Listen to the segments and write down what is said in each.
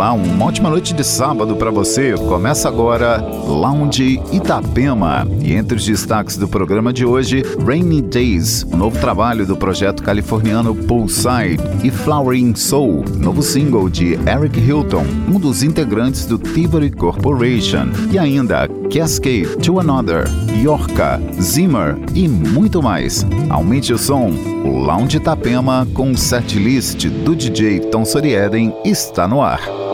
Olá, uma ótima noite de sábado para você. Começa agora Lounge Itapema. E entre os destaques do programa de hoje, Rainy Days, novo trabalho do projeto californiano Poolside, e Flowering Soul, novo single de Eric Hilton, um dos integrantes do Thievery Corporation. E ainda Cascade to Another, Yorka, Zimmer e muito mais. Aumente o som. O Lounge Itapema com setlist do DJ Tom Sorieden está no ar.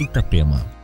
Lounge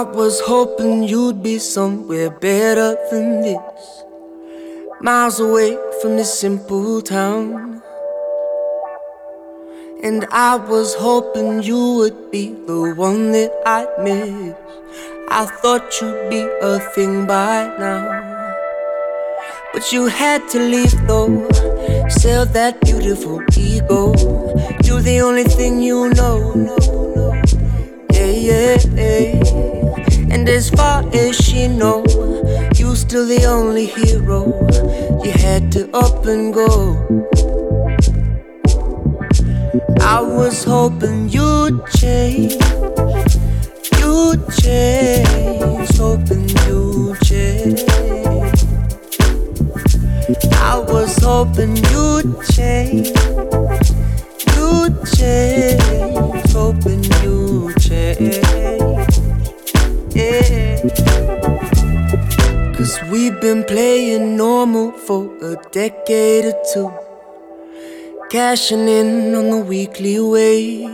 Itapema. was hoping you'd be somewhere better than this. Miles away from this simple town. And I was hoping you would be the one that I'd miss. I thought you'd be a thing by now. But you had to leave though. Sell that beautiful ego. You're the only thing you know. Yeah, yeah, yeah. And as far as she know, you still the only hero. You had to up and go. I was hoping you'd change, you'd change, hoping you'd change. I was hoping you'd change, you'd change, hoping you'd change. We've been playing normal for a decade or two. Cashing in on the weekly wage.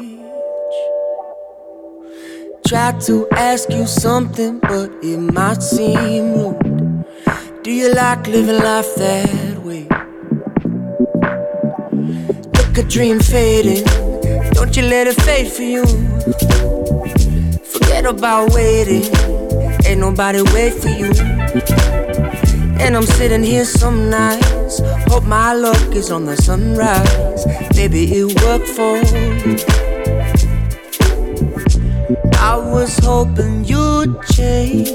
Tried to ask you something, but it might seem rude. Do you like living life that way? Look a dream fading, don't you let it fade for you. Forget about waiting, ain't nobody wait for you. And I'm sitting here some nights, hope my luck is on the sunrise. Maybe it worked for you. I was hoping you'd change,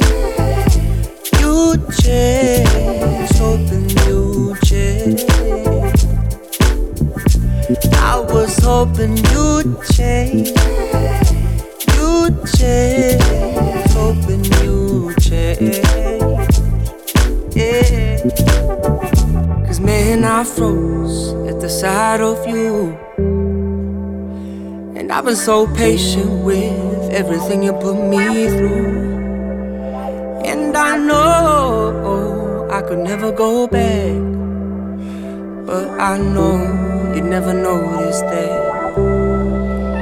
you'd change, hoping you'd change. I was hoping you'd change You'd change, hoping you'd change. Yeah. Cause man, I froze at the sight of you. And I've been so patient with everything you put me through. And I know I could never go back. But I know you never noticed that.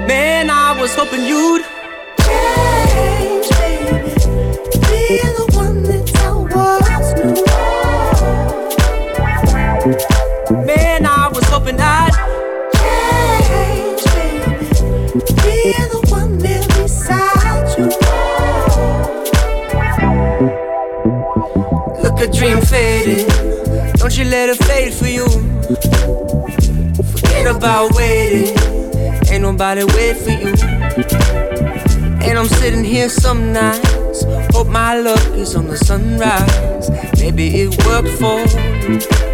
Man, I was hoping you'd change, baby. Be the Man, I was hoping I'd change, baby. Be the one there beside you. Look, a dream fading. Don't you let it fade for you. Forget about waiting. Ain't nobody wait for you. And I'm sitting here some nights. Hope my luck is on the sunrise. Maybe it worked for you.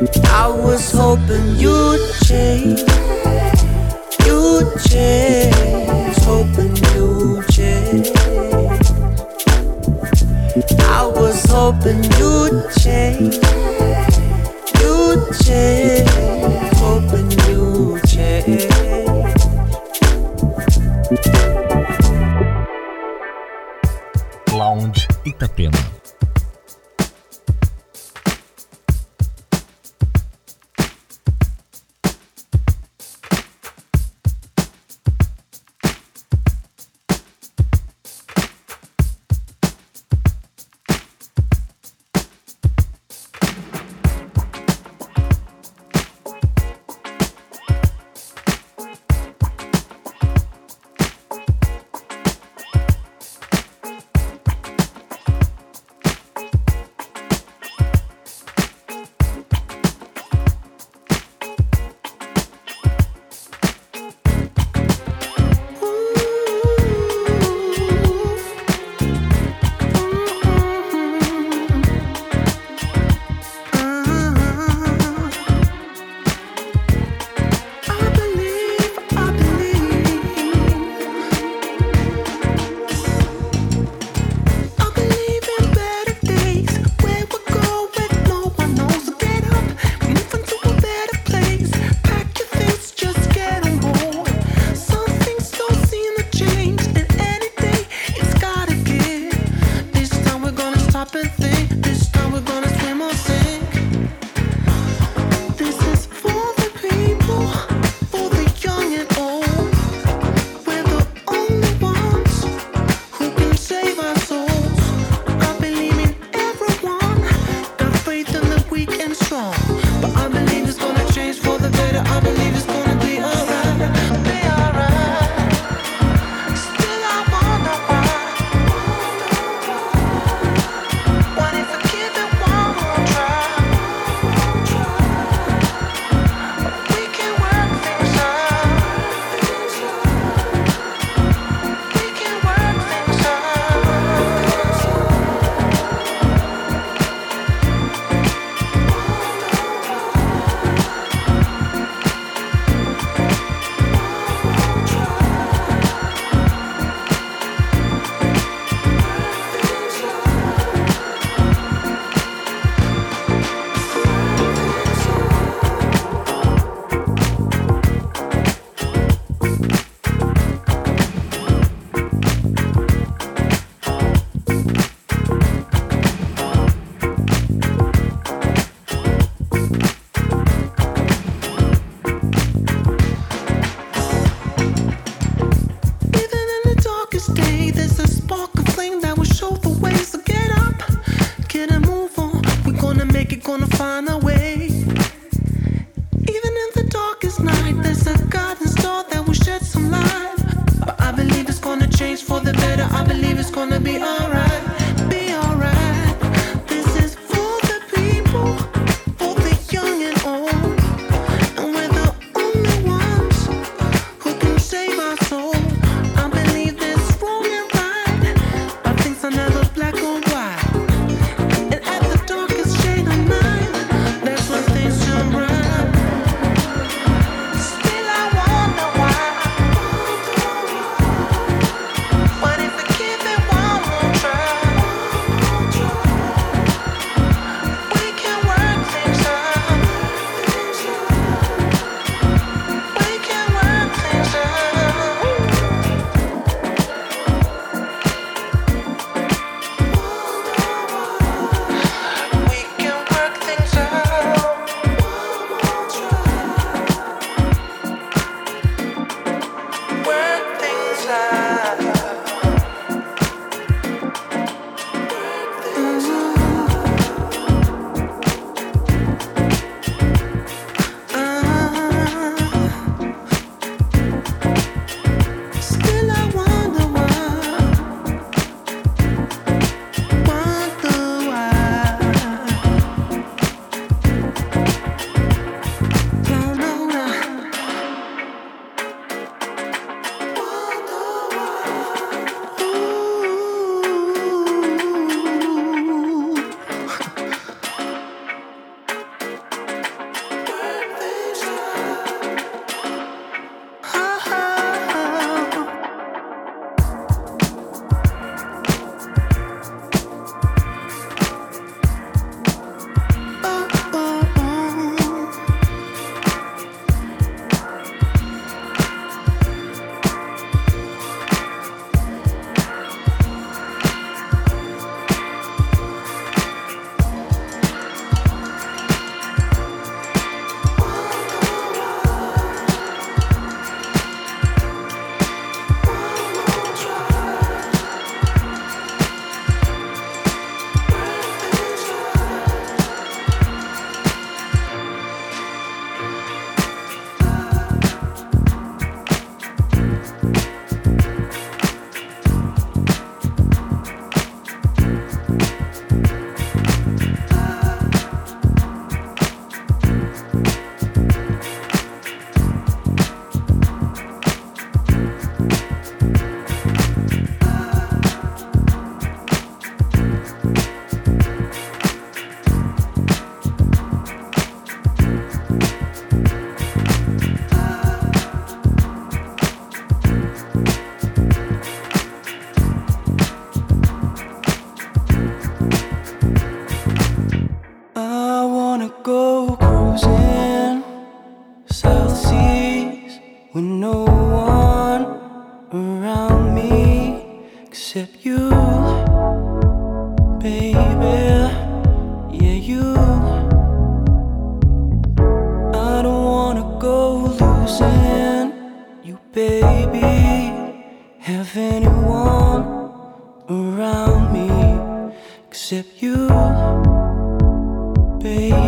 I was hoping you'd change. You'd change. Hoping you'd change. I was hoping you'd change. You'd change. Hoping you'd change. Lounge Itapema. Get a move on. We're gonna make it, gonna find a way. Even in the darkest night, there's a guiding star that will shed some light. But I believe it's gonna change for the better. I believe it's gonna be alright, been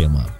Itapema.